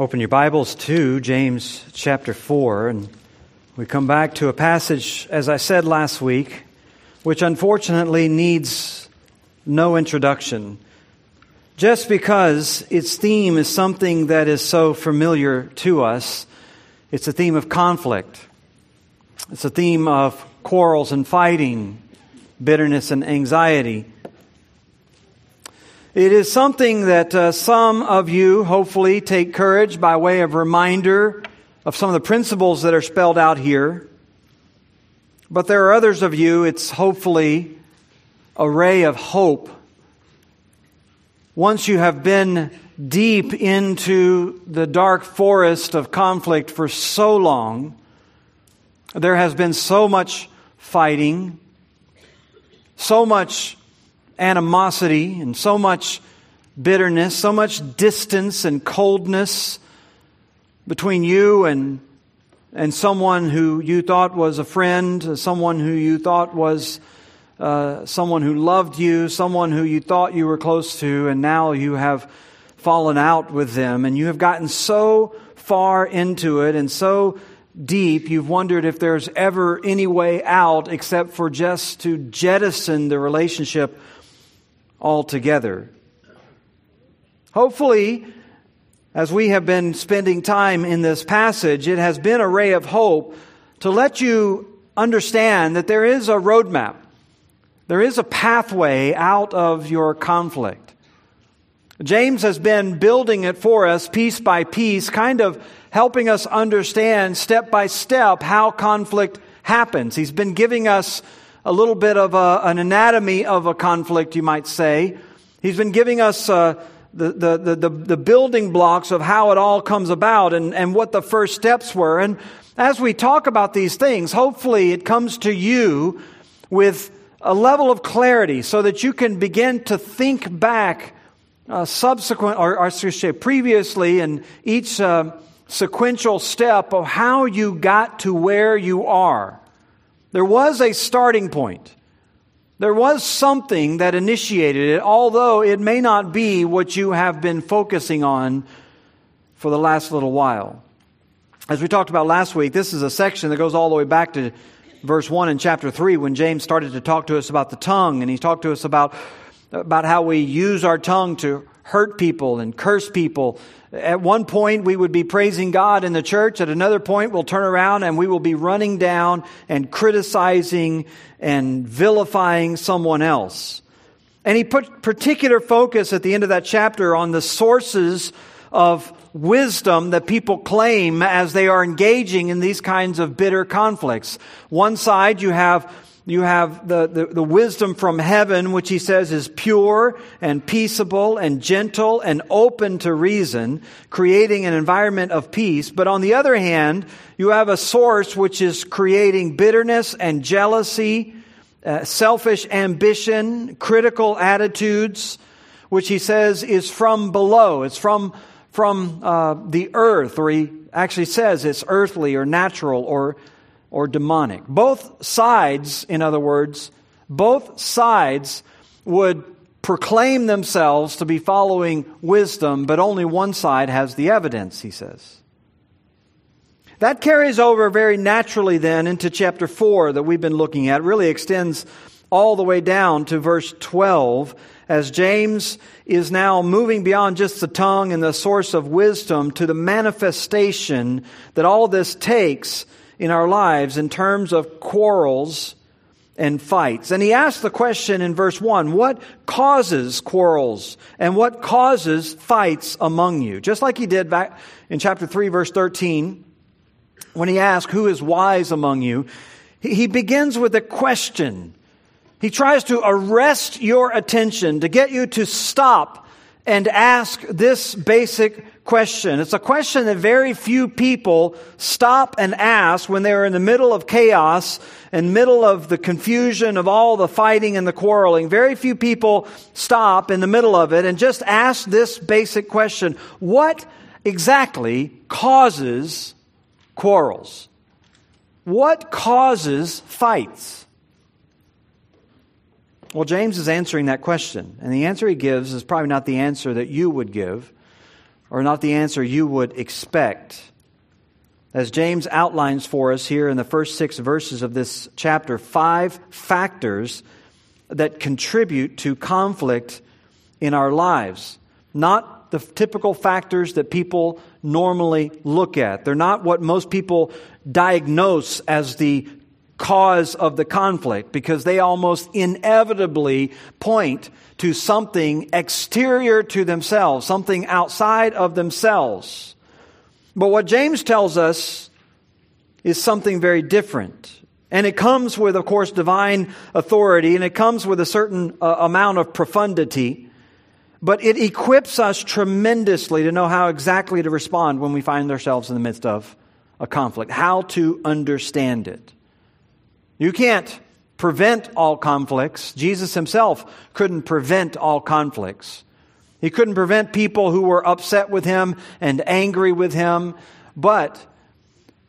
Open your Bibles to James chapter 4, and we come back to a passage, as I said last week, which unfortunately needs no introduction. Just because its theme is something that is so familiar to us, it's a theme of conflict. It's a theme of quarrels and fighting, bitterness and anxiety. It is something that uh, some of you hopefully take courage by way of reminder of some of the principles that are spelled out here. But there are others of you, it's hopefully a ray of hope. Once you have been deep into the dark forest of conflict for so long, there has been so much fighting, so much animosity and so much bitterness, so much distance and coldness between you and, and someone who you thought was a friend, someone who you thought was uh, someone who loved you, someone who you thought you were close to, and now you have fallen out with them, and you have gotten so far into it and so deep, you've wondered if there's ever any way out except for just to jettison the relationship altogether. Hopefully, as we have been spending time in this passage, it has been a ray of hope to let you understand that there is a roadmap. There is a pathway out of your conflict. James has been building it for us piece by piece, kind of helping us understand step by step how conflict happens. He's been giving us a little bit of a, an anatomy of a conflict, you might say. He's been giving us uh, the, the, the, the building blocks of how it all comes about and, and what the first steps were. And as we talk about these things, hopefully it comes to you with a level of clarity so that you can begin to think back uh, subsequent, or, or previously in each uh, sequential step of how you got to where you are. There was a starting point. There was something that initiated it, although it may not be what you have been focusing on for the last little while. As we talked about last week, this is a section that goes all the way back to verse 1 in chapter 3 when James started to talk to us about the tongue and he talked to us about, about how we use our tongue to hurt people and curse people at one point, we would be praising God in the church. At another point, we'll turn around and we will be running down and criticizing and vilifying someone else. And he put particular focus at the end of that chapter on the sources of wisdom that people claim as they are engaging in these kinds of bitter conflicts. One side, you have you have the, the, the, wisdom from heaven, which he says is pure and peaceable and gentle and open to reason, creating an environment of peace. But on the other hand, you have a source which is creating bitterness and jealousy, uh, selfish ambition, critical attitudes, which he says is from below. It's from, from uh, the earth, or he actually says it's earthly or natural or or demonic. Both sides, in other words, both sides would proclaim themselves to be following wisdom, but only one side has the evidence, he says. That carries over very naturally then into chapter 4 that we've been looking at. It really extends all the way down to verse 12 as James is now moving beyond just the tongue and the source of wisdom to the manifestation that all this takes in our lives in terms of quarrels and fights. And he asked the question in verse 1 what causes quarrels and what causes fights among you? Just like he did back in chapter 3, verse 13, when he asked, Who is wise among you? He begins with a question. He tries to arrest your attention to get you to stop and ask this basic question. It's a question that very few people stop and ask when they're in the middle of chaos and middle of the confusion of all the fighting and the quarreling. Very few people stop in the middle of it and just ask this basic question. What exactly causes quarrels? What causes fights? Well, James is answering that question. And the answer he gives is probably not the answer that you would give or not the answer you would expect. As James outlines for us here in the first six verses of this chapter, five factors that contribute to conflict in our lives. Not the typical factors that people normally look at. They're not what most people diagnose as the cause of the conflict because they almost inevitably point to something exterior to themselves, something outside of themselves. But what James tells us is something very different. And it comes with, of course, divine authority, and it comes with a certain uh, amount of profundity. But it equips us tremendously to know how exactly to respond when we find ourselves in the midst of a conflict, how to understand it. You can't prevent all conflicts. Jesus himself couldn't prevent all conflicts. He couldn't prevent people who were upset with him and angry with him. But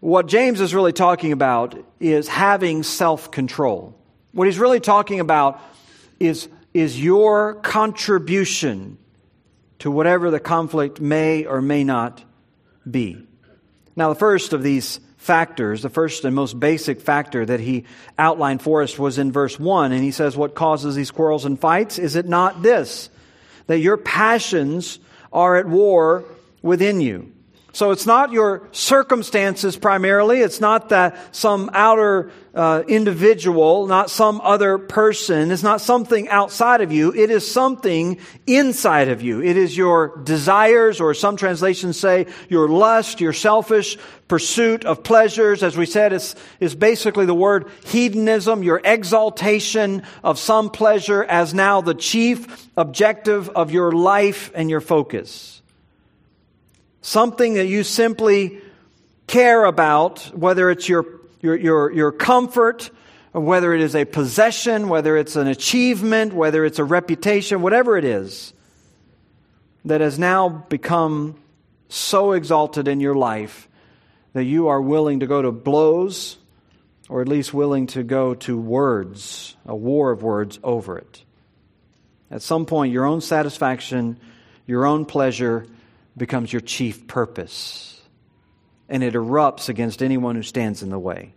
what James is really talking about is having self control. What he's really talking about is, is your contribution to whatever the conflict may or may not be. Now, the first of these factors, the first and most basic factor that he outlined for us was in verse 1. And he says, What causes these quarrels and fights? Is it not this? That your passions are at war within you. So it's not your circumstances primarily. It's not that some outer uh, individual, not some other person. It's not something outside of you. It is something inside of you. It is your desires, or some translations say your lust, your selfish pursuit of pleasures. As we said, is is basically the word hedonism, your exaltation of some pleasure as now the chief objective of your life and your focus something that you simply care about, whether it's your, your, your, your comfort, whether it is a possession, whether it's an achievement, whether it's a reputation, whatever it is, that has now become so exalted in your life that you are willing to go to blows or at least willing to go to words, a war of words over it. At some point, your own satisfaction, your own pleasure, becomes your chief purpose. And it erupts against anyone who stands in the way.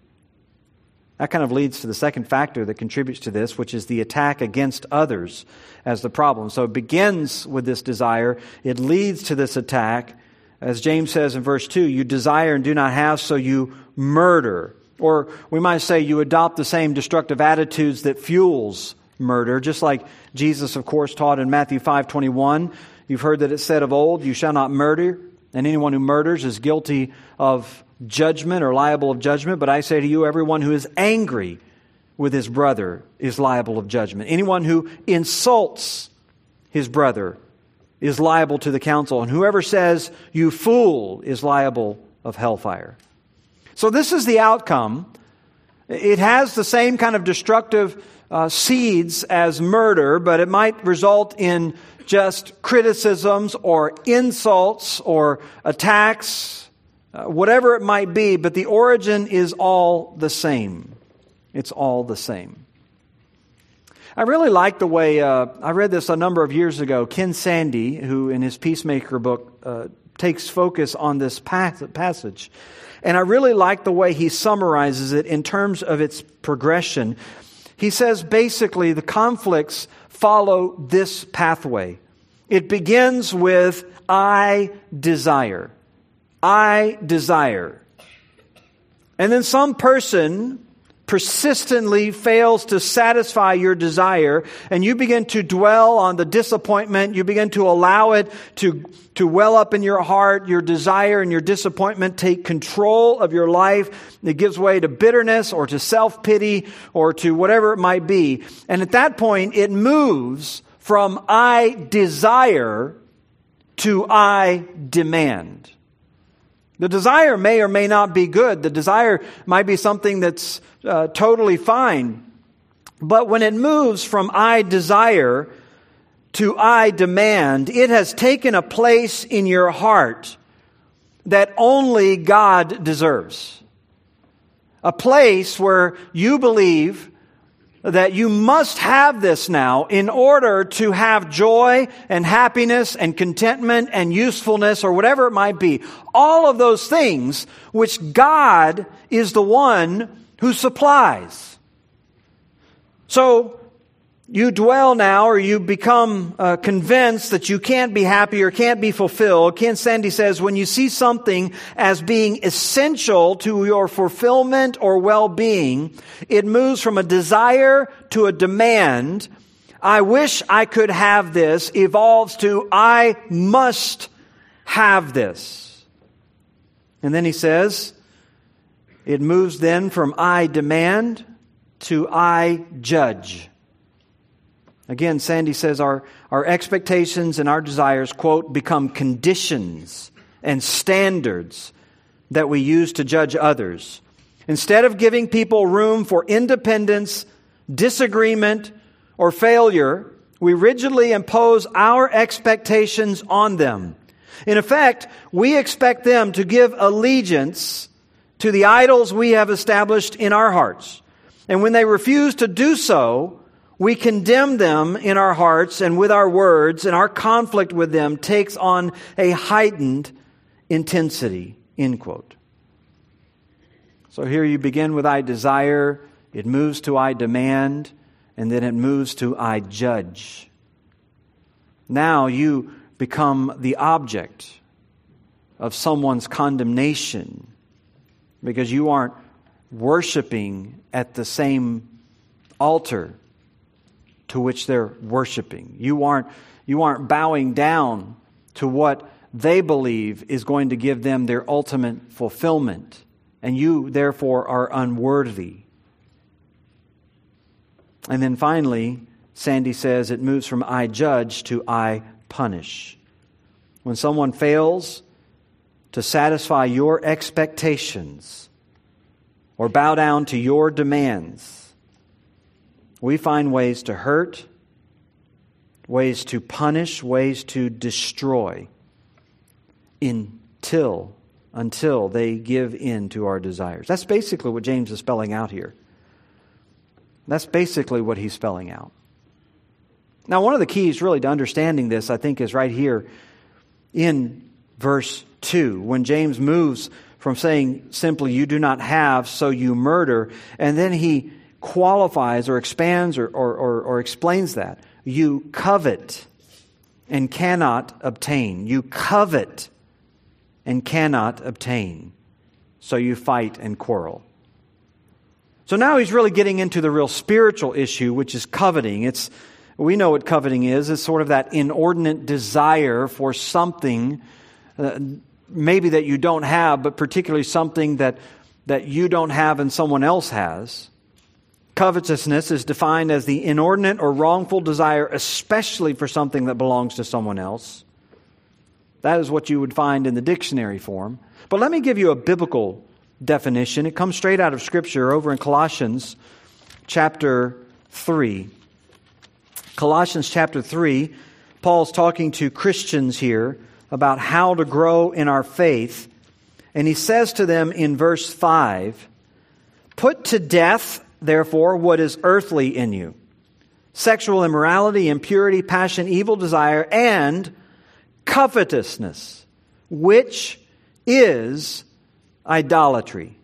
That kind of leads to the second factor that contributes to this, which is the attack against others as the problem. So it begins with this desire, it leads to this attack. As James says in verse 2, you desire and do not have, so you murder. Or we might say you adopt the same destructive attitudes that fuels murder, just like Jesus, of course, taught in Matthew 5 21. You've heard that it said of old, You shall not murder, and anyone who murders is guilty of judgment or liable of judgment. But I say to you, everyone who is angry with his brother is liable of judgment. Anyone who insults his brother is liable to the council. And whoever says, You fool, is liable of hellfire. So this is the outcome. It has the same kind of destructive uh, seeds as murder, but it might result in just criticisms or insults or attacks, uh, whatever it might be, but the origin is all the same. It's all the same. I really like the way, uh, I read this a number of years ago. Ken Sande, who in his Peacemaker book uh, takes focus on this passage. And I really like the way he summarizes it in terms of its progression. He says basically the conflicts follow this pathway. It begins with I desire. I desire. And then some person persistently fails to satisfy your desire and you begin to dwell on the disappointment, you begin to allow it to, to well up in your heart, your desire and your disappointment take control of your life. It gives way to bitterness or to self-pity or to whatever it might be. And at that point, it moves from I desire to I demand. The desire may or may not be good. The desire might be something that's uh, totally fine. But when it moves from I desire to I demand, it has taken a place in your heart that only God deserves. A place where you believe that you must have this now in order to have joy and happiness and contentment and usefulness or whatever it might be. All of those things which God is the one who supplies. So, you dwell now or you become uh, convinced that you can't be happy or can't be fulfilled. Ken Sande says when you see something as being essential to your fulfillment or well-being, it moves from a desire to a demand. I wish I could have this evolves to I must have this. And then he says, it moves then from I demand to I judge. Again, Sande says our, our expectations and our desires, quote, become conditions and standards that we use to judge others. Instead of giving people room for independence, disagreement, or failure, we rigidly impose our expectations on them. In effect, we expect them to give allegiance to the idols we have established in our hearts. And when they refuse to do so, we condemn them in our hearts and with our words, and our conflict with them takes on a heightened intensity. End quote. So here you begin with I desire, it moves to I demand, and then it moves to I judge. Now you become the object of someone's condemnation because you aren't worshiping at the same altar to which they're worshiping. You aren't, you aren't bowing down to what they believe is going to give them their ultimate fulfillment, and you therefore are unworthy. And then finally, Sande says it moves from I judge to I punish. When someone fails to satisfy your expectations or bow down to your demands, we find ways to hurt, ways to punish, ways to destroy until until they give in to our desires. That's basically what James is spelling out here. That's basically what he's spelling out. Now, one of the keys really to understanding this, I think, is right here in verse 2, when James moves from saying simply, You do not have, so you murder, and then he qualifies or expands or, or, or, or explains that. You covet and cannot obtain. You covet and cannot obtain. So you fight and quarrel. So now he's really getting into the real spiritual issue, which is coveting. It's, we know what coveting is. It's sort of that inordinate desire for something, uh, maybe that you don't have, but particularly something that, that you don't have and someone else has. Covetousness is defined as the inordinate or wrongful desire, especially for something that belongs to someone else. That is what you would find in the dictionary form. But let me give you a biblical definition. It comes straight out of Scripture over in Colossians chapter 3. Colossians chapter 3, Paul's talking to Christians here about how to grow in our faith. And he says to them in verse 5 Put to death therefore, what is earthly in you sexual immorality, impurity, passion, evil desire, and covetousness, which is idolatry.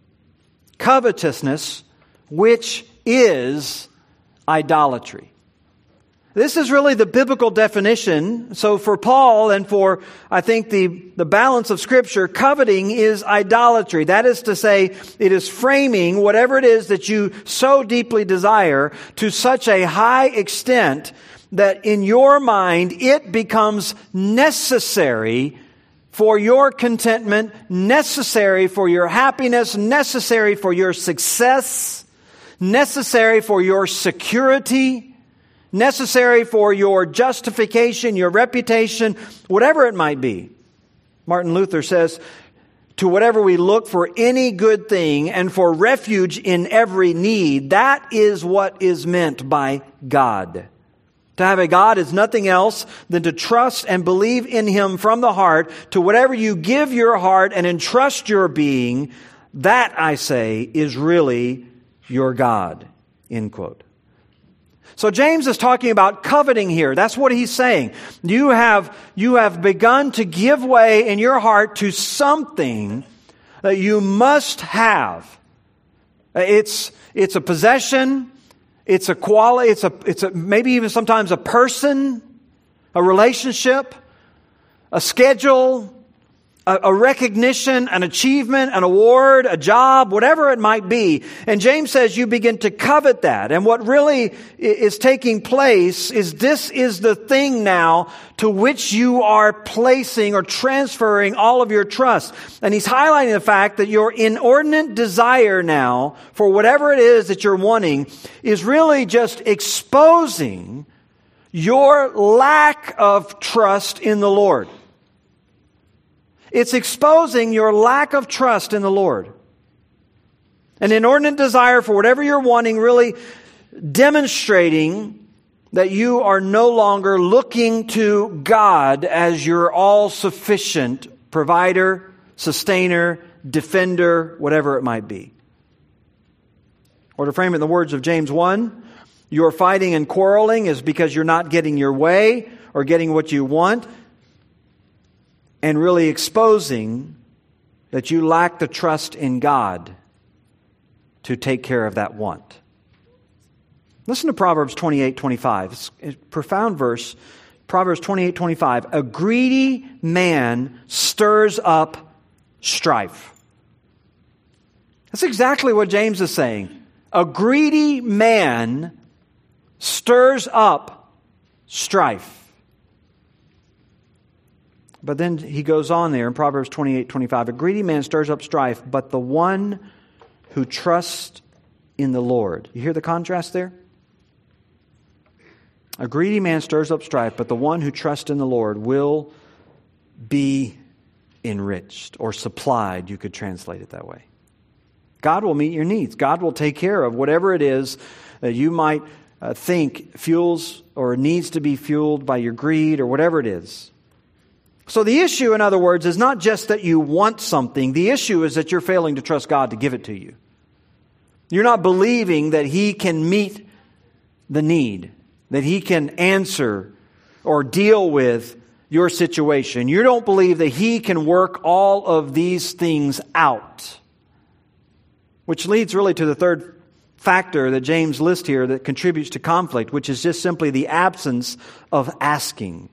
Covetousness, which is idolatry. This is really the biblical definition. So for Paul and for, I think, the, the balance of scripture, coveting is idolatry. That is to say, it is framing whatever it is that you so deeply desire to such a high extent that in your mind it becomes necessary for your contentment, necessary for your happiness, necessary for your success, necessary for your security necessary for your justification, your reputation, whatever it might be. Martin Luther says, to whatever we look for any good thing and for refuge in every need, that is what is meant by God. To have a God is nothing else than to trust and believe in Him from the heart to whatever you give your heart and entrust your being. That, I say, is really your God. End quote. So James is talking about coveting here. That's what he's saying. You have, you have begun to give way in your heart to something that you must have. It's, it's a possession. It's a quality. It's a, it's a, maybe even sometimes a person, a relationship, a schedule, a, a recognition, an achievement, an award, a job, whatever it might be. And James says you begin to covet that. And what really is taking place is this is the thing now to which you are placing or transferring all of your trust. And he's highlighting the fact that your inordinate desire now for whatever it is that you're wanting is really just exposing your lack of trust in the Lord. It's exposing your lack of trust in the Lord. An inordinate desire for whatever you're wanting, really demonstrating that you are no longer looking to God as your all sufficient provider, sustainer, defender, whatever it might be. Or to frame it in the words of James 1, your fighting and quarreling is because you're not getting your way or getting what you want and really exposing that you lack the trust in God to take care of that want. Listen to Proverbs 28 25. It's a profound verse. Proverbs 28 25. A greedy man stirs up strife. That's exactly what James is saying. A greedy man stirs up strife. But then he goes on there in Proverbs 28 25. A greedy man stirs up strife, but the one who trusts in the Lord. You hear the contrast there? A greedy man stirs up strife, but the one who trusts in the Lord will be enriched or supplied. You could translate it that way. God will meet your needs. God will take care of whatever it is that you might uh, think fuels or needs to be fueled by your greed or whatever it is. So the issue, in other words, is not just that you want something. The issue is that you're failing to trust God to give it to you. You're not believing that He can meet the need, that He can answer or deal with your situation. You don't believe that He can work all of these things out. Which leads really to the third factor that James lists here that contributes to conflict, which is just simply the absence of asking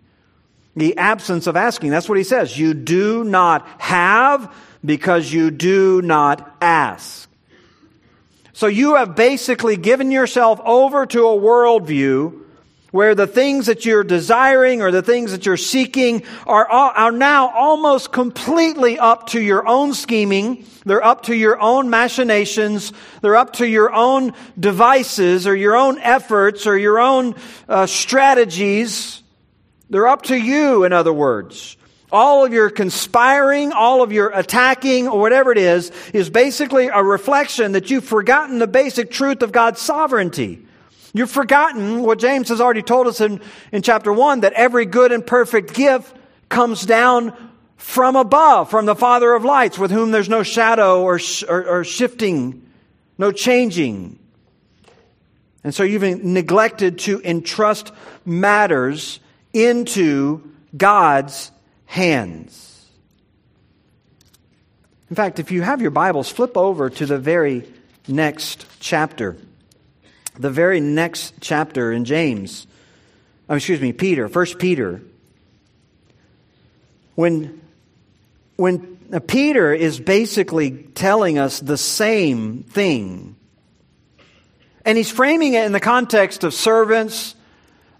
the absence of asking. That's what he says. You do not have because you do not ask. So you have basically given yourself over to a worldview where the things that you're desiring or the things that you're seeking are, are now almost completely up to your own scheming. They're up to your own machinations. They're up to your own devices or your own efforts or your own uh, strategies. They're up to you, in other words. All of your conspiring, all of your attacking, or whatever it is, is basically a reflection that you've forgotten the basic truth of God's sovereignty. You've forgotten what James has already told us in, in chapter 1 that every good and perfect gift comes down from above, from the Father of lights, with whom there's no shadow or, sh- or, or shifting, no changing. And so you've neglected to entrust matters into God's hands. In fact, if you have your Bibles, flip over to the very next chapter. The very next chapter in James. Oh, excuse me, Peter, First Peter. When, when uh, Peter is basically telling us the same thing, and he's framing it in the context of servants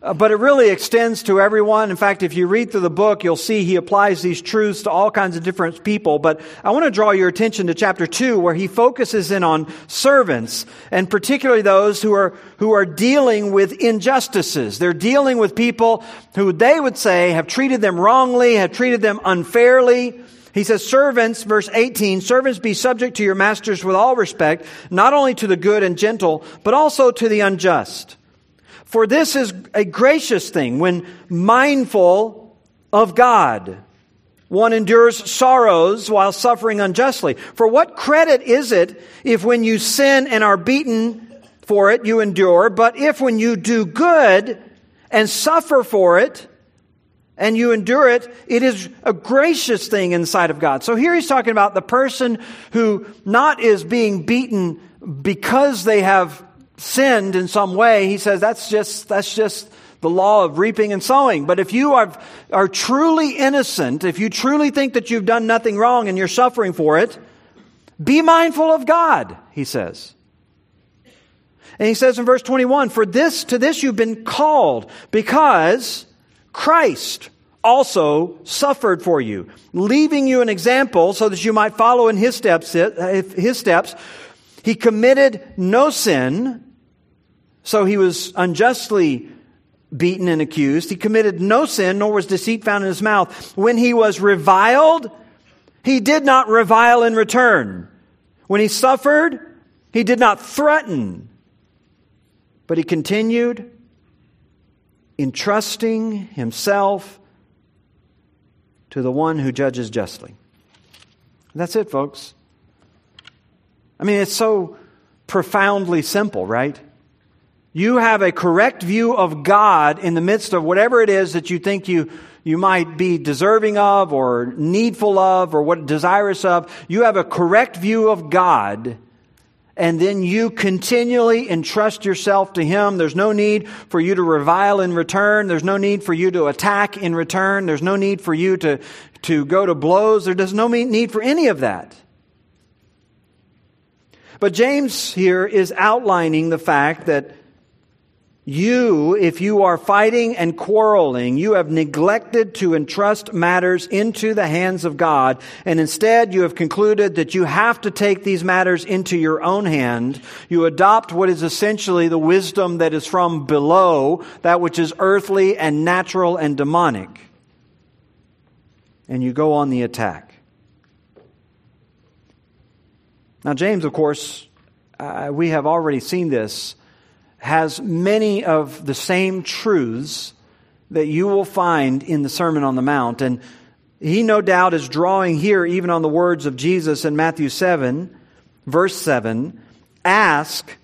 uh, but it really extends to everyone. In fact, if you read through the book, you'll see he applies these truths to all kinds of different people. But I want to draw your attention to chapter 2 where he focuses in on servants and particularly those who are, who are dealing with injustices. They're dealing with people who they would say have treated them wrongly, have treated them unfairly. He says, servants, verse 18, servants be subject to your masters with all respect, not only to the good and gentle, but also to the unjust. For this is a gracious thing when mindful of God. One endures sorrows while suffering unjustly. For what credit is it if when you sin and are beaten for it, you endure. But if when you do good and suffer for it, and you endure it, it is a gracious thing in sight of God. So here he's talking about the person who not is being beaten because they have sinned in some way. He says that's just, that's just the law of reaping and sowing. But if you are, are truly innocent, if you truly think that you've done nothing wrong and you're suffering for it, be mindful of God, he says. And he says in verse 21, for this, to this you've been called because Christ also suffered for you, leaving you an example so that you might follow in his steps, his steps. He committed no sin, so he was unjustly beaten and accused. He committed no sin, nor was deceit found in his mouth. When he was reviled, he did not revile in return. When he suffered, he did not threaten, but he continued entrusting himself to the one who judges justly. That's it, folks. I mean, it's so profoundly simple, right? You have a correct view of God in the midst of whatever it is that you think you, you might be deserving of or needful of or what desirous of. You have a correct view of God and then you continually entrust yourself to Him. There's no need for you to revile in return. There's no need for you to attack in return. There's no need for you to, to go to blows. There's no need for any of that. But James here is outlining the fact that you, if you are fighting and quarreling, you have neglected to entrust matters into the hands of God, and instead you have concluded that you have to take these matters into your own hand. You adopt what is essentially the wisdom that is from below, that which is earthly and natural and demonic. And you go on the attack. Now, James, of course, uh, we have already seen this has many of the same truths that you will find in the Sermon on the Mount. And he no doubt is drawing here even on the words of Jesus in Matthew 7, verse 7 Ask,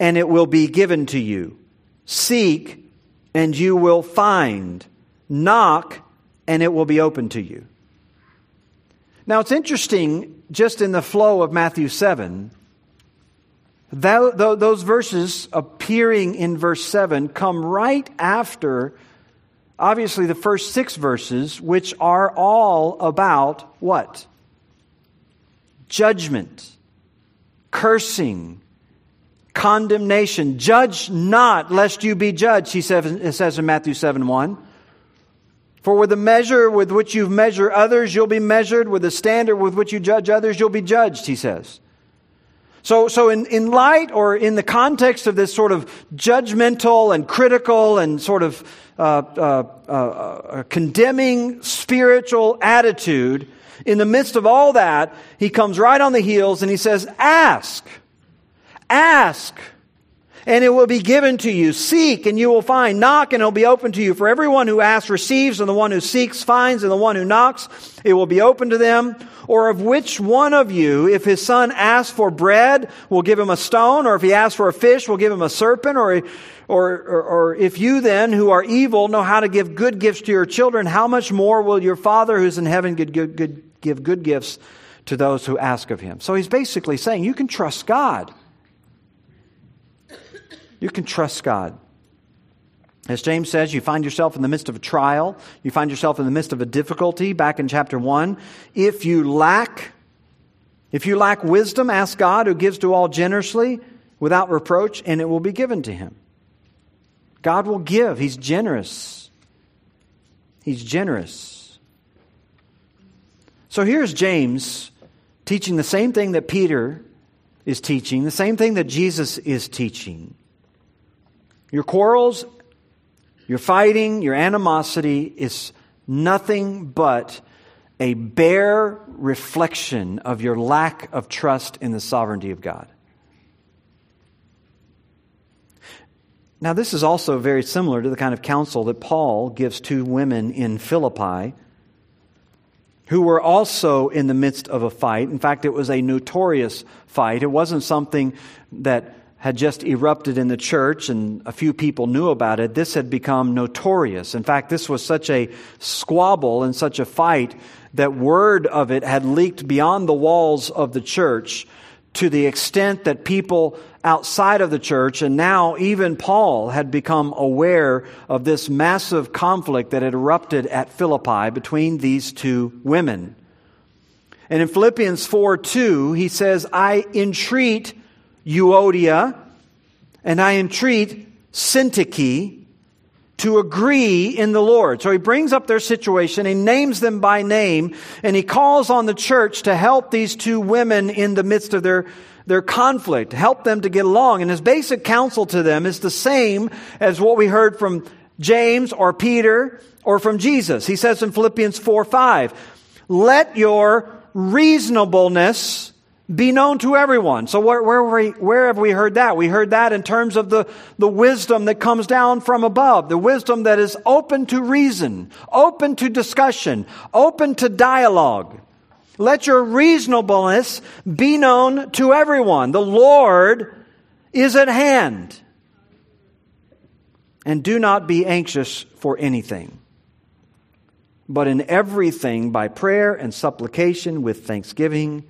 and it will be given to you. Seek, and you will find. Knock, and it will be open to you. Now it's interesting, just in the flow of Matthew 7, those verses appearing in verse 7 come right after, obviously, the first six verses, which are all about what? Judgment, cursing, condemnation. Judge not, lest you be judged, he says, in Matthew 7 1. For with the measure with which you measure others, you'll be measured. With the standard with which you judge others, you'll be judged, he says. So, so in, in light or in the context of this sort of judgmental and critical and sort of uh, uh, uh, uh, condemning spiritual attitude, in the midst of all that, he comes right on the heels and he says, Ask, ask, and it will be given to you. Seek, and you will find. Knock, and it will be open to you. For everyone who asks receives, and the one who seeks finds, and the one who knocks, it will be open to them. Or of which one of you, if his son asks for bread, will give him a stone, or if he asks for a fish, will give him a serpent, or, or, or, or if you then, who are evil, know how to give good gifts to your children, how much more will your Father who's in heaven give good, good, give good gifts to those who ask of him? So he's basically saying you can trust God. You can trust God. As James says, you find yourself in the midst of a trial. You find yourself in the midst of a difficulty back in chapter 1. If you lack, if you lack wisdom, ask God who gives to all generously without reproach and it will be given to him. God will give. He's generous. He's generous. So here's James teaching the same thing that Peter is teaching, the same thing that Jesus is teaching. Your quarrels your fighting, your animosity is nothing but a bare reflection of your lack of trust in the sovereignty of God. Now, this is also very similar to the kind of counsel that Paul gives to women in Philippi who were also in the midst of a fight. In fact, it was a notorious fight. It wasn't something that had just erupted in the church and a few people knew about it, this had become notorious. In fact, this was such a squabble and such a fight that word of it had leaked beyond the walls of the church to the extent that people outside of the church and now even Paul had become aware of this massive conflict that had erupted at Philippi between these two women. And in Philippians 4 2, he says, I entreat Euodia, and I entreat Syntyche to agree in the Lord. So he brings up their situation, he names them by name, and he calls on the church to help these two women in the midst of their, their conflict, help them to get along. And his basic counsel to them is the same as what we heard from James or Peter or from Jesus. He says in Philippians 4 5, let your reasonableness be known to everyone. So where, where, we, where have we heard that? We heard that in terms of the, the wisdom that comes down from above, the wisdom that is open to reason, open to discussion, open to dialogue. Let your reasonableness be known to everyone. The Lord is at hand. And do not be anxious for anything, but in everything by prayer and supplication with thanksgiving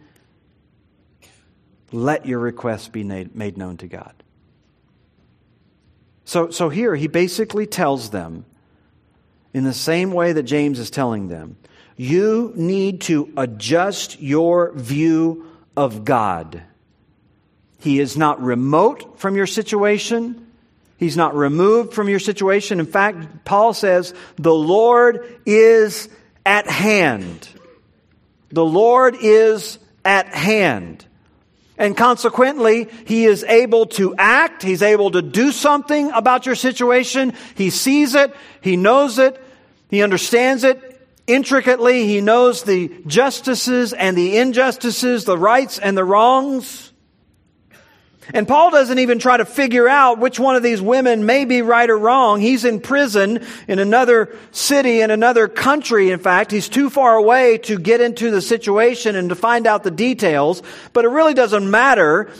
let your requests be made, known to God. So, so here he basically tells them, in the same way that James is telling them, you need to adjust your view of God. He is not remote from your situation. He's not removed from your situation. In fact, Paul says, the Lord is at hand. The Lord is at hand. And consequently, he is able to act. He's able to do something about your situation. He sees it. He knows it. He understands it intricately. He knows the justices and the injustices, the rights and the wrongs. And Paul doesn't even try to figure out which one of these women may be right or wrong. He's in prison in another city, in another country. In fact, he's too far away to get into the situation and to find out the details. But it really doesn't matter.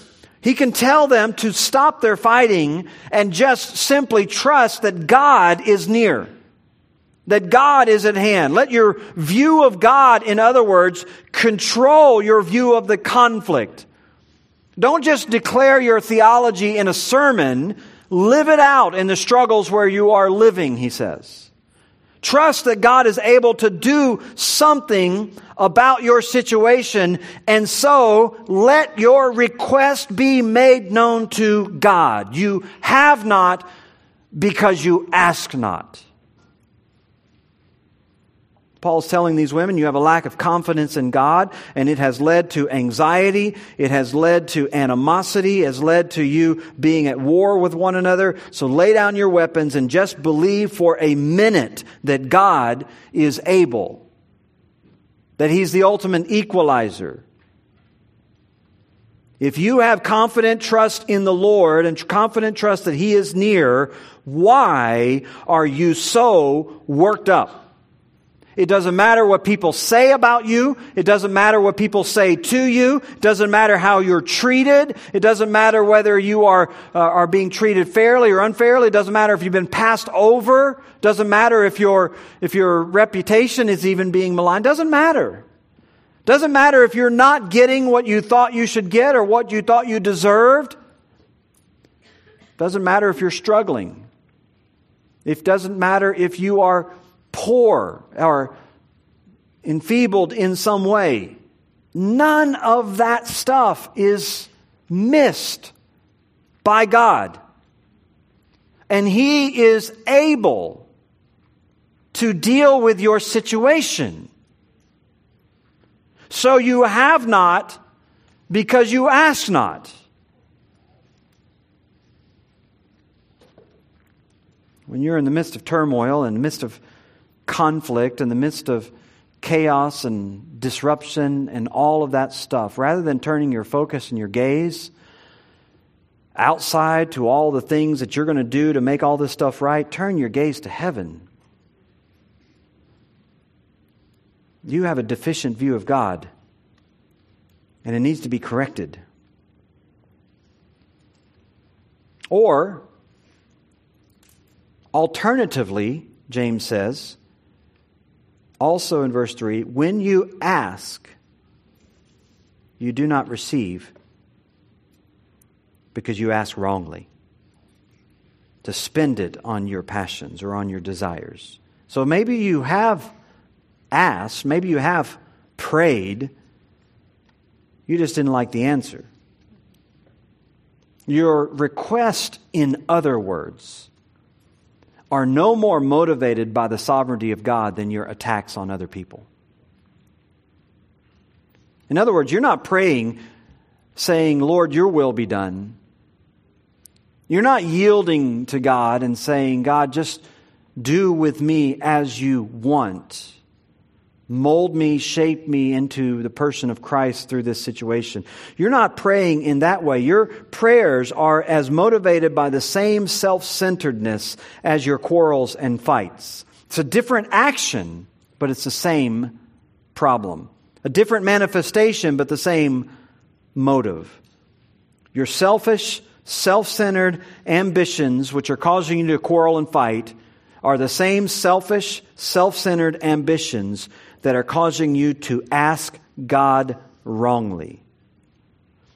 He can tell them to stop their fighting and just simply trust that God is near. That God is at hand. Let your view of God, in other words, control your view of the conflict. Don't just declare your theology in a sermon, live it out in the struggles where you are living, he says. Trust that God is able to do something about your situation, and so let your request be made known to God. You have not because you ask not. Paul's telling these women you have a lack of confidence in God, and it has led to anxiety, it has led to animosity, it has led to you being at war with one another. So lay down your weapons and just believe for a minute that God is able, that He's the ultimate equalizer. If you have confident trust in the Lord and confident trust that He is near, why are you so worked up? It doesn't matter what people say about you. It doesn't matter what people say to you. It doesn't matter how you're treated. It doesn't matter whether you are, uh, are being treated fairly or unfairly. It doesn't matter if you've been passed over. It doesn't matter if your, if your reputation is even being maligned. It doesn't matter. It doesn't matter if you're not getting what you thought you should get or what you thought you deserved. It doesn't matter if you're struggling. It doesn't matter if you are poor or enfeebled in some way. None of that stuff is missed by God. And He is able to deal with your situation. So you have not because you ask not. When you're in the midst of turmoil, in the midst of conflict, in the midst of chaos and disruption and all of that stuff, rather than turning your focus and your gaze outside to all the things that you're going to do to make all this stuff right, turn your gaze to heaven. You have a deficient view of God, and it needs to be corrected. Or, alternatively, James says, also in verse 3, when you ask, you do not receive because you ask wrongly to spend it on your passions or on your desires. So maybe you have asked, maybe you have prayed, you just didn't like the answer. Your request, in other words, are no more motivated by the sovereignty of God than your attacks on other people. In other words, you're not praying saying, Lord, your will be done. You're not yielding to God and saying, God, just do with me as you want. Mold me, shape me into the person of Christ through this situation. You're not praying in that way. Your prayers are as motivated by the same self centeredness as your quarrels and fights. It's a different action, but it's the same problem. A different manifestation, but the same motive. You're selfish self centered ambitions, which are causing you to quarrel and fight, are the same selfish, self centered ambitions that are causing you to ask God wrongly.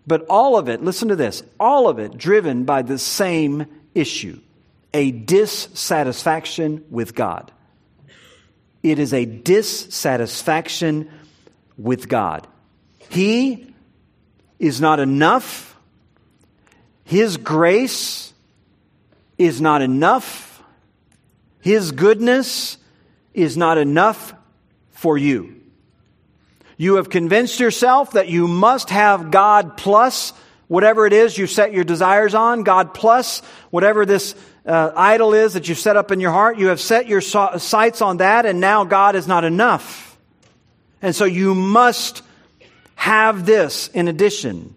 But all of it, listen to this, all of it driven by the same issue a dissatisfaction with God. It is a dissatisfaction with God. He is not enough his grace is not enough. His goodness is not enough for you. You have convinced yourself that you must have God plus whatever it is you set your desires on, God plus whatever this uh, idol is that you've set up in your heart. You have set your sights on that, and now God is not enough. And so you must have this in addition.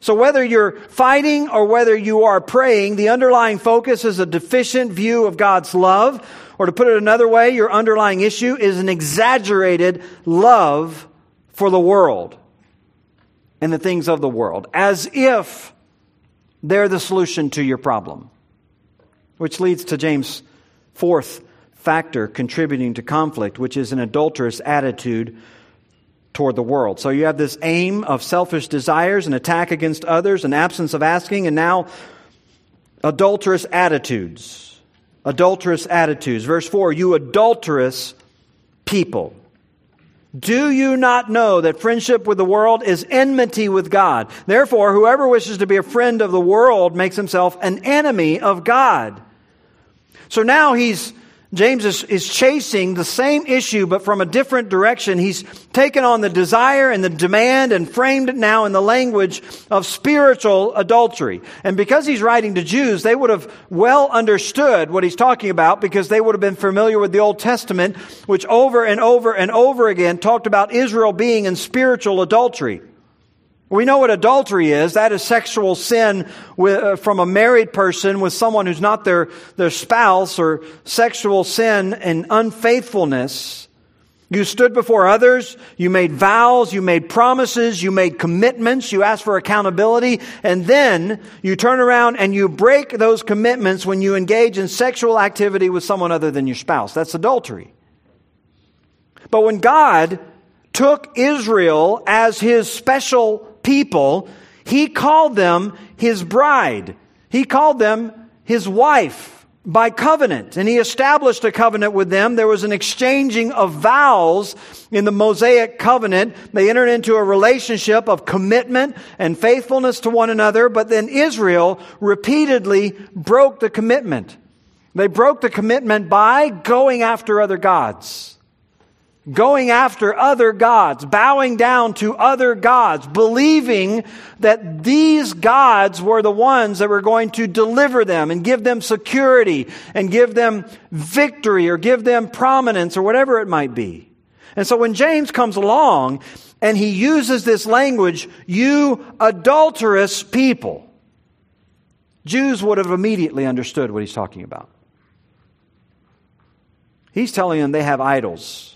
So whether you're fighting or whether you are praying, the underlying focus is a deficient view of God's love. Or to put it another way, your underlying issue is an exaggerated love for the world and the things of the world, as if they're the solution to your problem. Which leads to James' fourth factor contributing to conflict, which is an adulterous attitude toward the world. So you have this aim of selfish desires, an attack against others, an absence of asking, and now adulterous attitudes. Adulterous attitudes. Verse 4 You adulterous people. Do you not know that friendship with the world is enmity with God? Therefore, whoever wishes to be a friend of the world makes himself an enemy of God. So now he's James is, is chasing the same issue, but from a different direction. He's taken on the desire and the demand and framed it now in the language of spiritual adultery. And because he's writing to Jews, they would have well understood what he's talking about because they would have been familiar with the Old Testament, which over and over and over again talked about Israel being in spiritual adultery. We know what adultery is. That is sexual sin with, uh, from a married person with someone who's not their, their spouse or sexual sin and unfaithfulness. You stood before others, you made vows, you made promises, you made commitments, you asked for accountability, and then you turn around and you break those commitments when you engage in sexual activity with someone other than your spouse. That's adultery. But when God took Israel as his special people, he called them his bride. He called them his wife by covenant. And he established a covenant with them. There was an exchanging of vows in the Mosaic covenant. They entered into a relationship of commitment and faithfulness to one another, but then Israel repeatedly broke the commitment. They broke the commitment by going after other gods going after other gods, bowing down to other gods, believing that these gods were the ones that were going to deliver them and give them security and give them victory or give them prominence or whatever it might be. And so when James comes along and he uses this language, you adulterous people, Jews would have immediately understood what he's talking about. He's telling them they have idols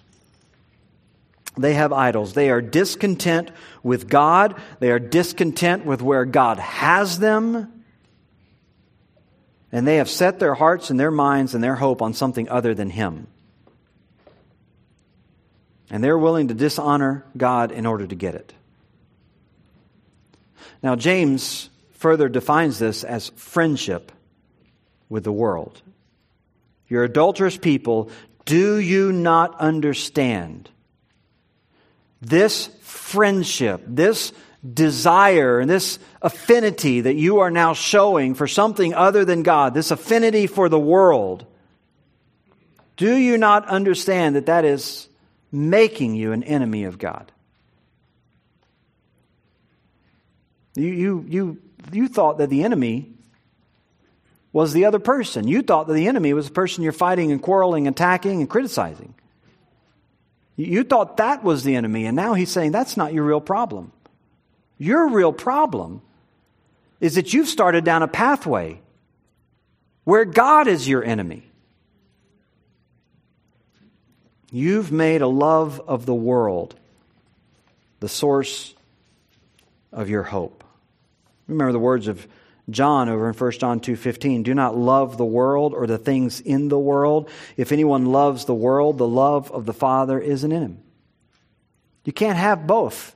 they have idols. They are discontent with God. They are discontent with where God has them. and they have set their hearts and their minds and their hope on something other than Him. And they're willing to dishonor God in order to get it. Now, James further defines this as friendship with the world. You're adulterous people. Do you not understand? This friendship, this desire, and this affinity that you are now showing for something other than God, this affinity for the world, do you not understand that that is making you an enemy of God? You, you, you, you thought that the enemy was the other person. You thought that the enemy was the person you're fighting and quarreling, attacking, and criticizing. You thought that was the enemy, and now he's saying that's not your real problem. Your real problem is that you've started down a pathway where God is your enemy. You've made a love of the world the source of your hope. Remember the words of John over in 1 John 2:15, "Do not love the world or the things in the world. If anyone loves the world, the love of the Father isn't in him." You can't have both.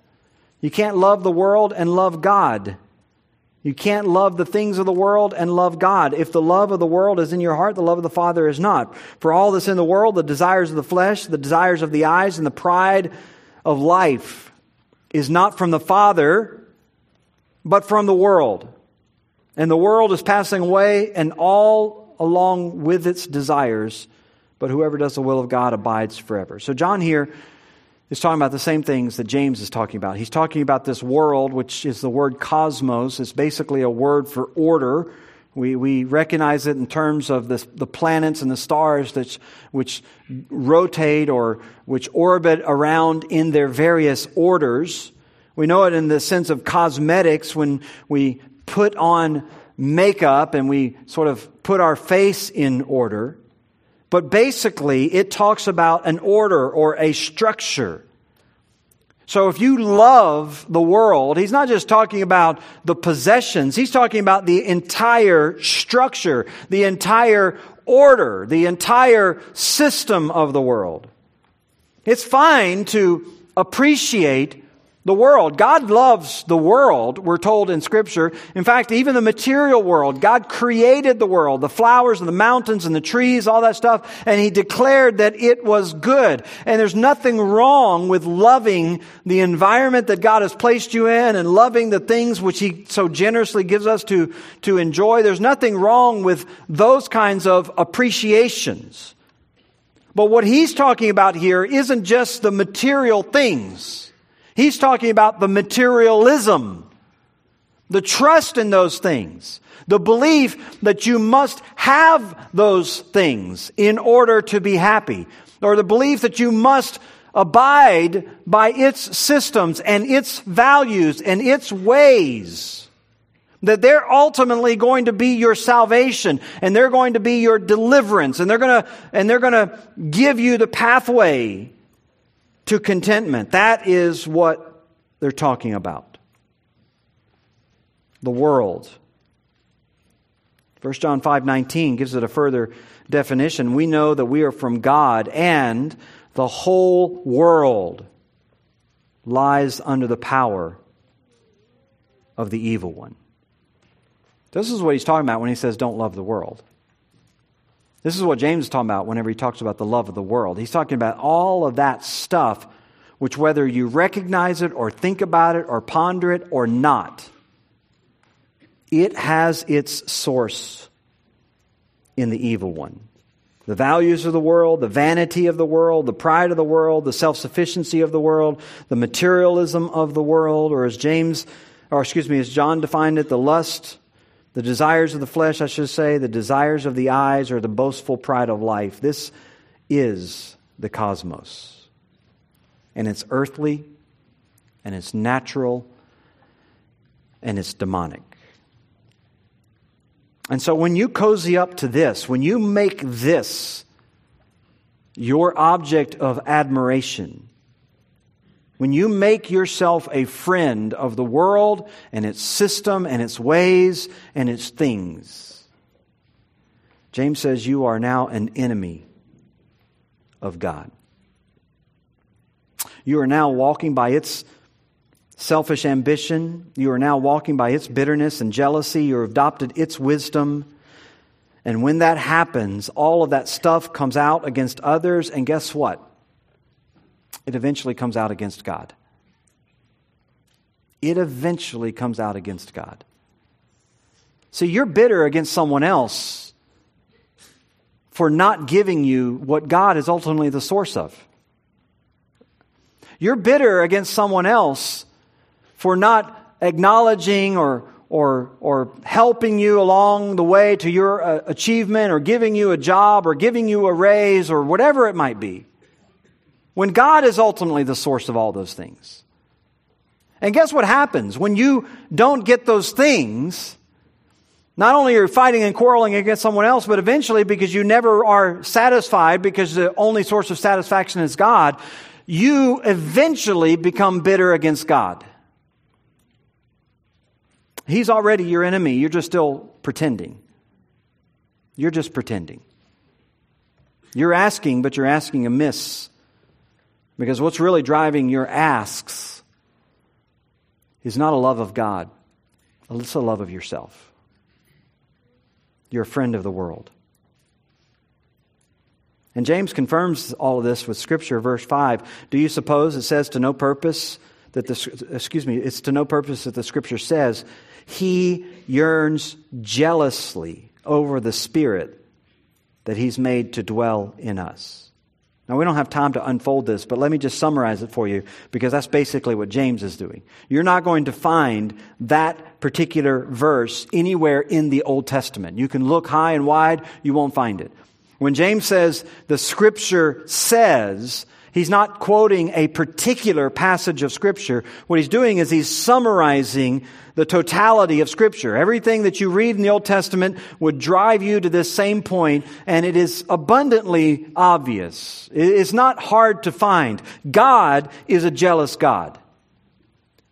You can't love the world and love God. You can't love the things of the world and love God. If the love of the world is in your heart, the love of the Father is not. For all that's in the world, the desires of the flesh, the desires of the eyes, and the pride of life is not from the Father, but from the world. And the world is passing away and all along with its desires, but whoever does the will of God abides forever. So, John here is talking about the same things that James is talking about. He's talking about this world, which is the word cosmos. It's basically a word for order. We, we recognize it in terms of this, the planets and the stars that, which rotate or which orbit around in their various orders. We know it in the sense of cosmetics when we put on makeup and we sort of put our face in order. But basically, it talks about an order or a structure. So if you love the world, he's not just talking about the possessions, he's talking about the entire structure, the entire order, the entire system of the world. It's fine to appreciate the world. God loves the world, we're told in Scripture. In fact, even the material world. God created the world, the flowers and the mountains and the trees, all that stuff, and He declared that it was good. And there's nothing wrong with loving the environment that God has placed you in and loving the things which He so generously gives us to, to enjoy. There's nothing wrong with those kinds of appreciations. But what He's talking about here isn't just the material things. He's talking about the materialism, the trust in those things, the belief that you must have those things in order to be happy, or the belief that you must abide by its systems and its values and its ways. That they're ultimately going to be your salvation and they're going to be your deliverance and they're going to, and they're going to give you the pathway to contentment. That is what they're talking about. The world. 1 John 5:19 gives it a further definition. We know that we are from God and the whole world lies under the power of the evil one. This is what he's talking about when he says don't love the world. This is what James is talking about whenever he talks about the love of the world. He's talking about all of that stuff, which whether you recognize it or think about it or ponder it or not, it has its source in the evil one. The values of the world, the vanity of the world, the pride of the world, the self sufficiency of the world, the materialism of the world, or as James, or excuse me, as John defined it, the lust the desires of the flesh, I should say, the desires of the eyes, or the boastful pride of life. This is the cosmos. And it's earthly, and it's natural, and it's demonic. And so when you cozy up to this, when you make this your object of admiration, when you make yourself a friend of the world and its system and its ways and its things, James says you are now an enemy of God. You are now walking by its selfish ambition. You are now walking by its bitterness and jealousy. You have adopted its wisdom. And when that happens, all of that stuff comes out against others. And guess what? It eventually comes out against God. It eventually comes out against God. See, you're bitter against someone else for not giving you what God is ultimately the source of. You're bitter against someone else for not acknowledging or, or, or helping you along the way to your uh, achievement or giving you a job or giving you a raise or whatever it might be. When God is ultimately the source of all those things. And guess what happens? When you don't get those things, not only are you fighting and quarreling against someone else, but eventually because you never are satisfied because the only source of satisfaction is God, you eventually become bitter against God. He's already your enemy. You're just still pretending. You're just pretending. You're asking, but you're asking amiss. Because what's really driving your asks is not a love of God, it's a love of yourself. You're a friend of the world. And James confirms all of this with Scripture, verse 5. Do you suppose it says to no purpose that the, excuse me, it's to no purpose that the Scripture says, He yearns jealously over the Spirit that He's made to dwell in us. Now, we don't have time to unfold this, but let me just summarize it for you because that's basically what James is doing. You're not going to find that particular verse anywhere in the Old Testament. You can look high and wide, you won't find it. When James says the scripture says, he's not quoting a particular passage of scripture. What he's doing is he's summarizing the totality of scripture. Everything that you read in the Old Testament would drive you to this same point, and it is abundantly obvious. It's not hard to find. God is a jealous God.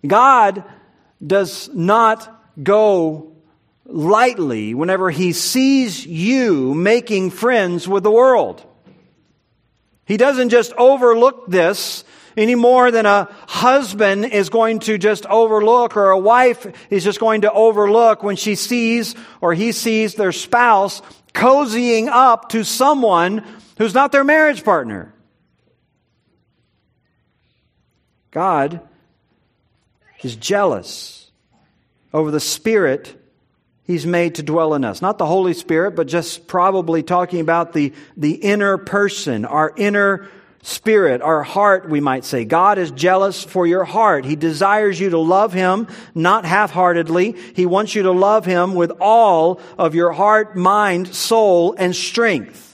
God does not go lightly whenever he sees you making friends with the world. He doesn't just overlook this any more than a husband is going to just overlook or a wife is just going to overlook when she sees or he sees their spouse cozying up to someone who's not their marriage partner. God is jealous over the spirit He's made to dwell in us. Not the Holy Spirit, but just probably talking about the, the inner person, our inner spirit, our heart, we might say. God is jealous for your heart. He desires you to love Him, not half-heartedly. He wants you to love Him with all of your heart, mind, soul, and strength.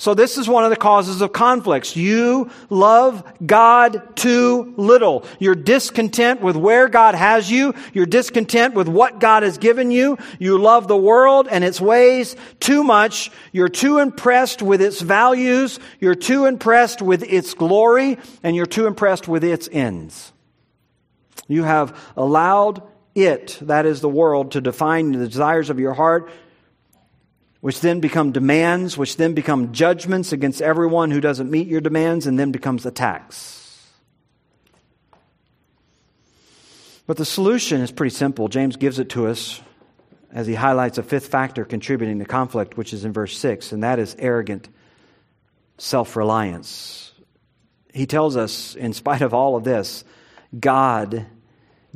So this is one of the causes of conflicts. You love God too little. You're discontent with where God has you. You're discontent with what God has given you. You love the world and its ways too much. You're too impressed with its values. You're too impressed with its glory and you're too impressed with its ends. You have allowed it, that is the world, to define the desires of your heart which then become demands, which then become judgments against everyone who doesn't meet your demands, and then becomes attacks. But the solution is pretty simple. James gives it to us as he highlights a fifth factor contributing to conflict, which is in verse 6, and that is arrogant self reliance. He tells us, in spite of all of this, God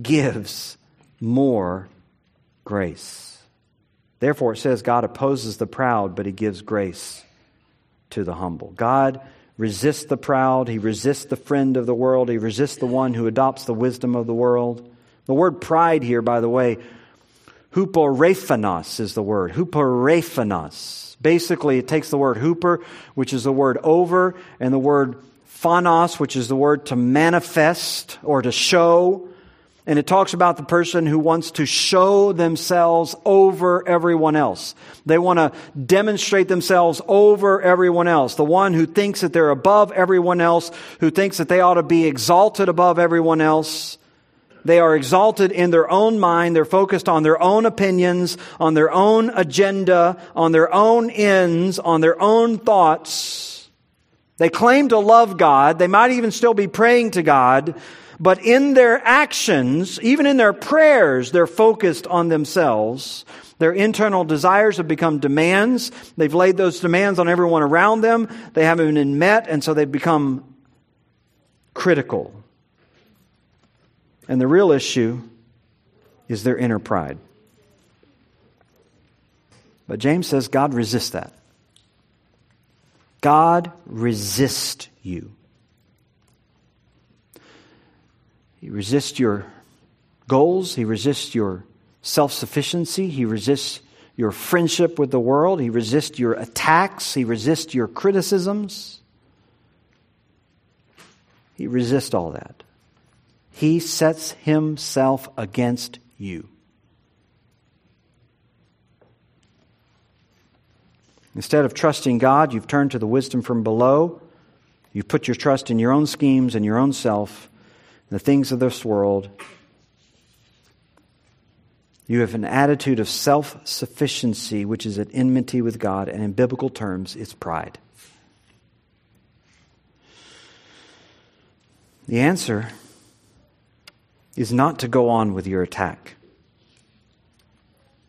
gives more grace. Therefore, it says God opposes the proud, but he gives grace to the humble. God resists the proud. He resists the friend of the world. He resists the one who adopts the wisdom of the world. The word pride here, by the way, huperephanos is the word. Huperephanos. Basically, it takes the word huper, which is the word over, and the word phanos, which is the word to manifest or to show. And it talks about the person who wants to show themselves over everyone else. They want to demonstrate themselves over everyone else. The one who thinks that they're above everyone else, who thinks that they ought to be exalted above everyone else. they are exalted in their own mind. They're focused on their own opinions, on their own agenda, on their own ends, on their own thoughts. They claim to love God. They might even still be praying to God. But in their actions, even in their prayers, they're focused on themselves. Their internal desires have become demands. They've laid those demands on everyone around them. They haven't been met, and so they've become critical. And the real issue is their inner pride. But James says God resists that. God resists you. He resists your goals, He resists your self sufficiency, He resists your friendship with the world, He resists your attacks, He resists your criticisms. He resists all that. He sets himself against you. Instead of trusting God, you've turned to the wisdom from below. You've put your trust in your own schemes and your own self, the things of this world. You have an attitude of self sufficiency, which is at enmity with God, and in biblical terms, it's pride. The answer is not to go on with your attack.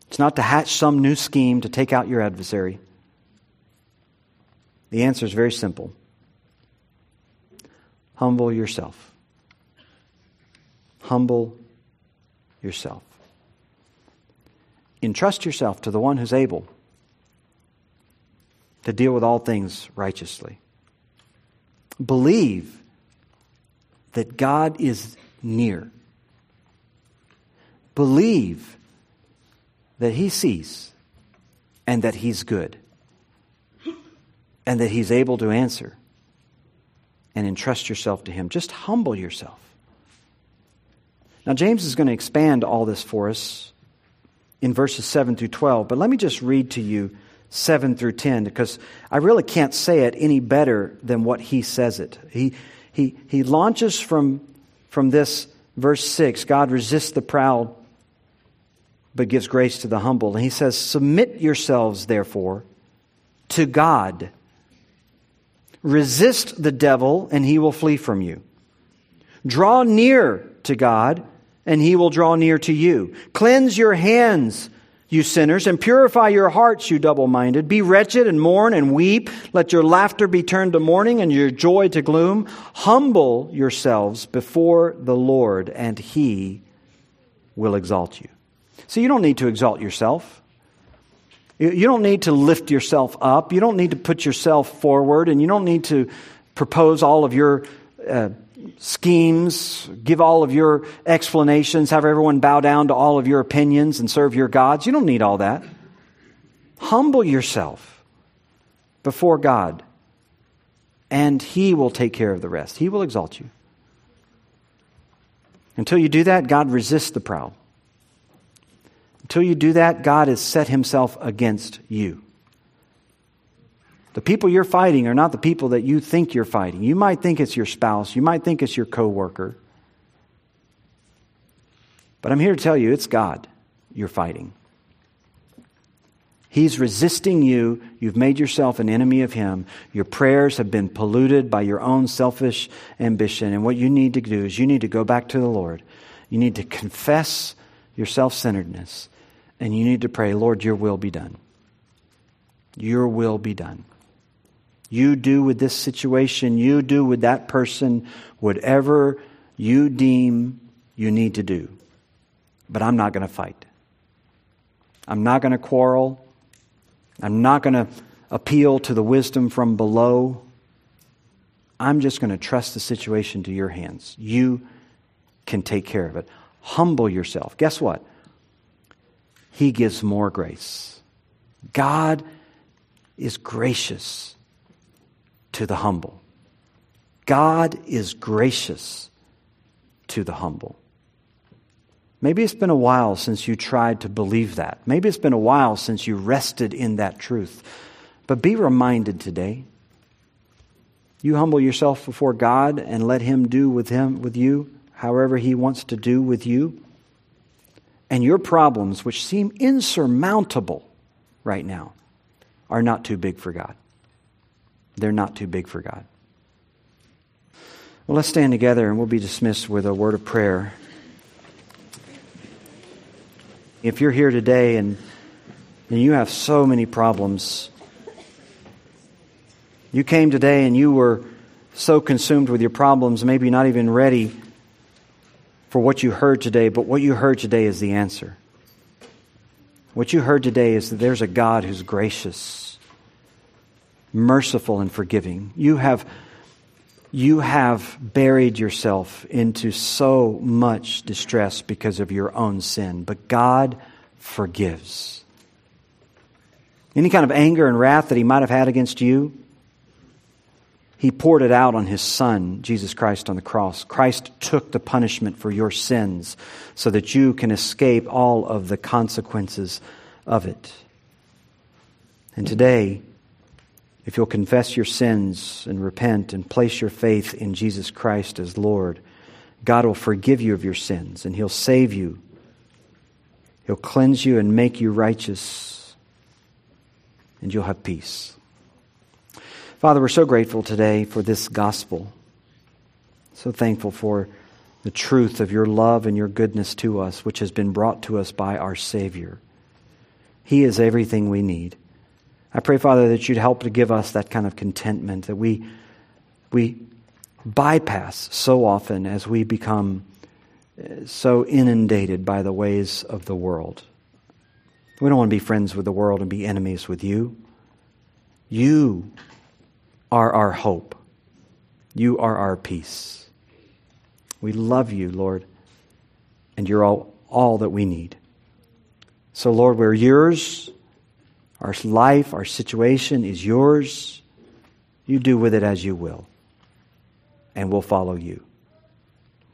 It's not to hatch some new scheme to take out your adversary. The answer is very simple humble yourself. Humble yourself. Entrust yourself to the one who's able to deal with all things righteously. Believe that God is near. Believe that He sees and that He's good and that He's able to answer and entrust yourself to Him. Just humble yourself. Now, James is going to expand all this for us in verses 7 through 12, but let me just read to you 7 through 10 because I really can't say it any better than what he says it. He, he, he launches from, from this verse 6 God resists the proud, but gives grace to the humble. And he says, Submit yourselves, therefore, to God. Resist the devil, and he will flee from you. Draw near to God, and he will draw near to you. Cleanse your hands you sinners, and purify your hearts, you double minded. Be wretched and mourn and weep. Let your laughter be turned to mourning and your joy to gloom. Humble yourselves before the Lord, and he will exalt you. So you don't need to exalt yourself. You don't need to lift yourself up. You don't need to put yourself forward, and you don't need to propose all of your uh, schemes, give all of your explanations, have everyone bow down to all of your opinions and serve your gods. You don't need all that. Humble yourself before God, and He will take care of the rest. He will exalt you. Until you do that, God resists the proud. Until you do that, God has set Himself against you. The people you're fighting are not the people that you think you're fighting. You might think it's your spouse, you might think it's your coworker. But I'm here to tell you it's God you're fighting. He's resisting you. You've made yourself an enemy of Him. Your prayers have been polluted by your own selfish ambition. And what you need to do is you need to go back to the Lord. You need to confess your self centeredness. And you need to pray, Lord, your will be done. Your will be done. You do with this situation, you do with that person whatever you deem you need to do. But I'm not going to fight. I'm not going to quarrel. I'm not going to appeal to the wisdom from below. I'm just going to trust the situation to your hands. You can take care of it. Humble yourself. Guess what? He gives more grace. God is gracious to the humble. God is gracious to the humble. Maybe it's been a while since you tried to believe that. Maybe it's been a while since you rested in that truth. But be reminded today. You humble yourself before God and let him do with him with you however He wants to do with you. And your problems, which seem insurmountable right now, are not too big for God. They're not too big for God. Well, let's stand together and we'll be dismissed with a word of prayer. If you're here today and, and you have so many problems, you came today and you were so consumed with your problems, maybe not even ready for what you heard today, but what you heard today is the answer. What you heard today is that there's a God who's gracious, merciful, and forgiving. You have, you have buried yourself into so much distress because of your own sin, but God forgives. Any kind of anger and wrath that He might have had against you, he poured it out on his son, Jesus Christ, on the cross. Christ took the punishment for your sins so that you can escape all of the consequences of it. And today, if you'll confess your sins and repent and place your faith in Jesus Christ as Lord, God will forgive you of your sins and He'll save you. He'll cleanse you and make you righteous, and you'll have peace. Father, we're so grateful today for this gospel. So thankful for the truth of your love and your goodness to us, which has been brought to us by our Savior. He is everything we need. I pray, Father, that you'd help to give us that kind of contentment that we, we bypass so often as we become uh, so inundated by the ways of the world. We don't want to be friends with the world and be enemies with you. You are our hope. You are our peace. We love you, Lord, and you're all, all that we need. So, Lord, we're yours. Our life, our situation is yours. You do with it as you will, and we'll follow you.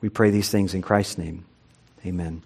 We pray these things in Christ's name. Amen.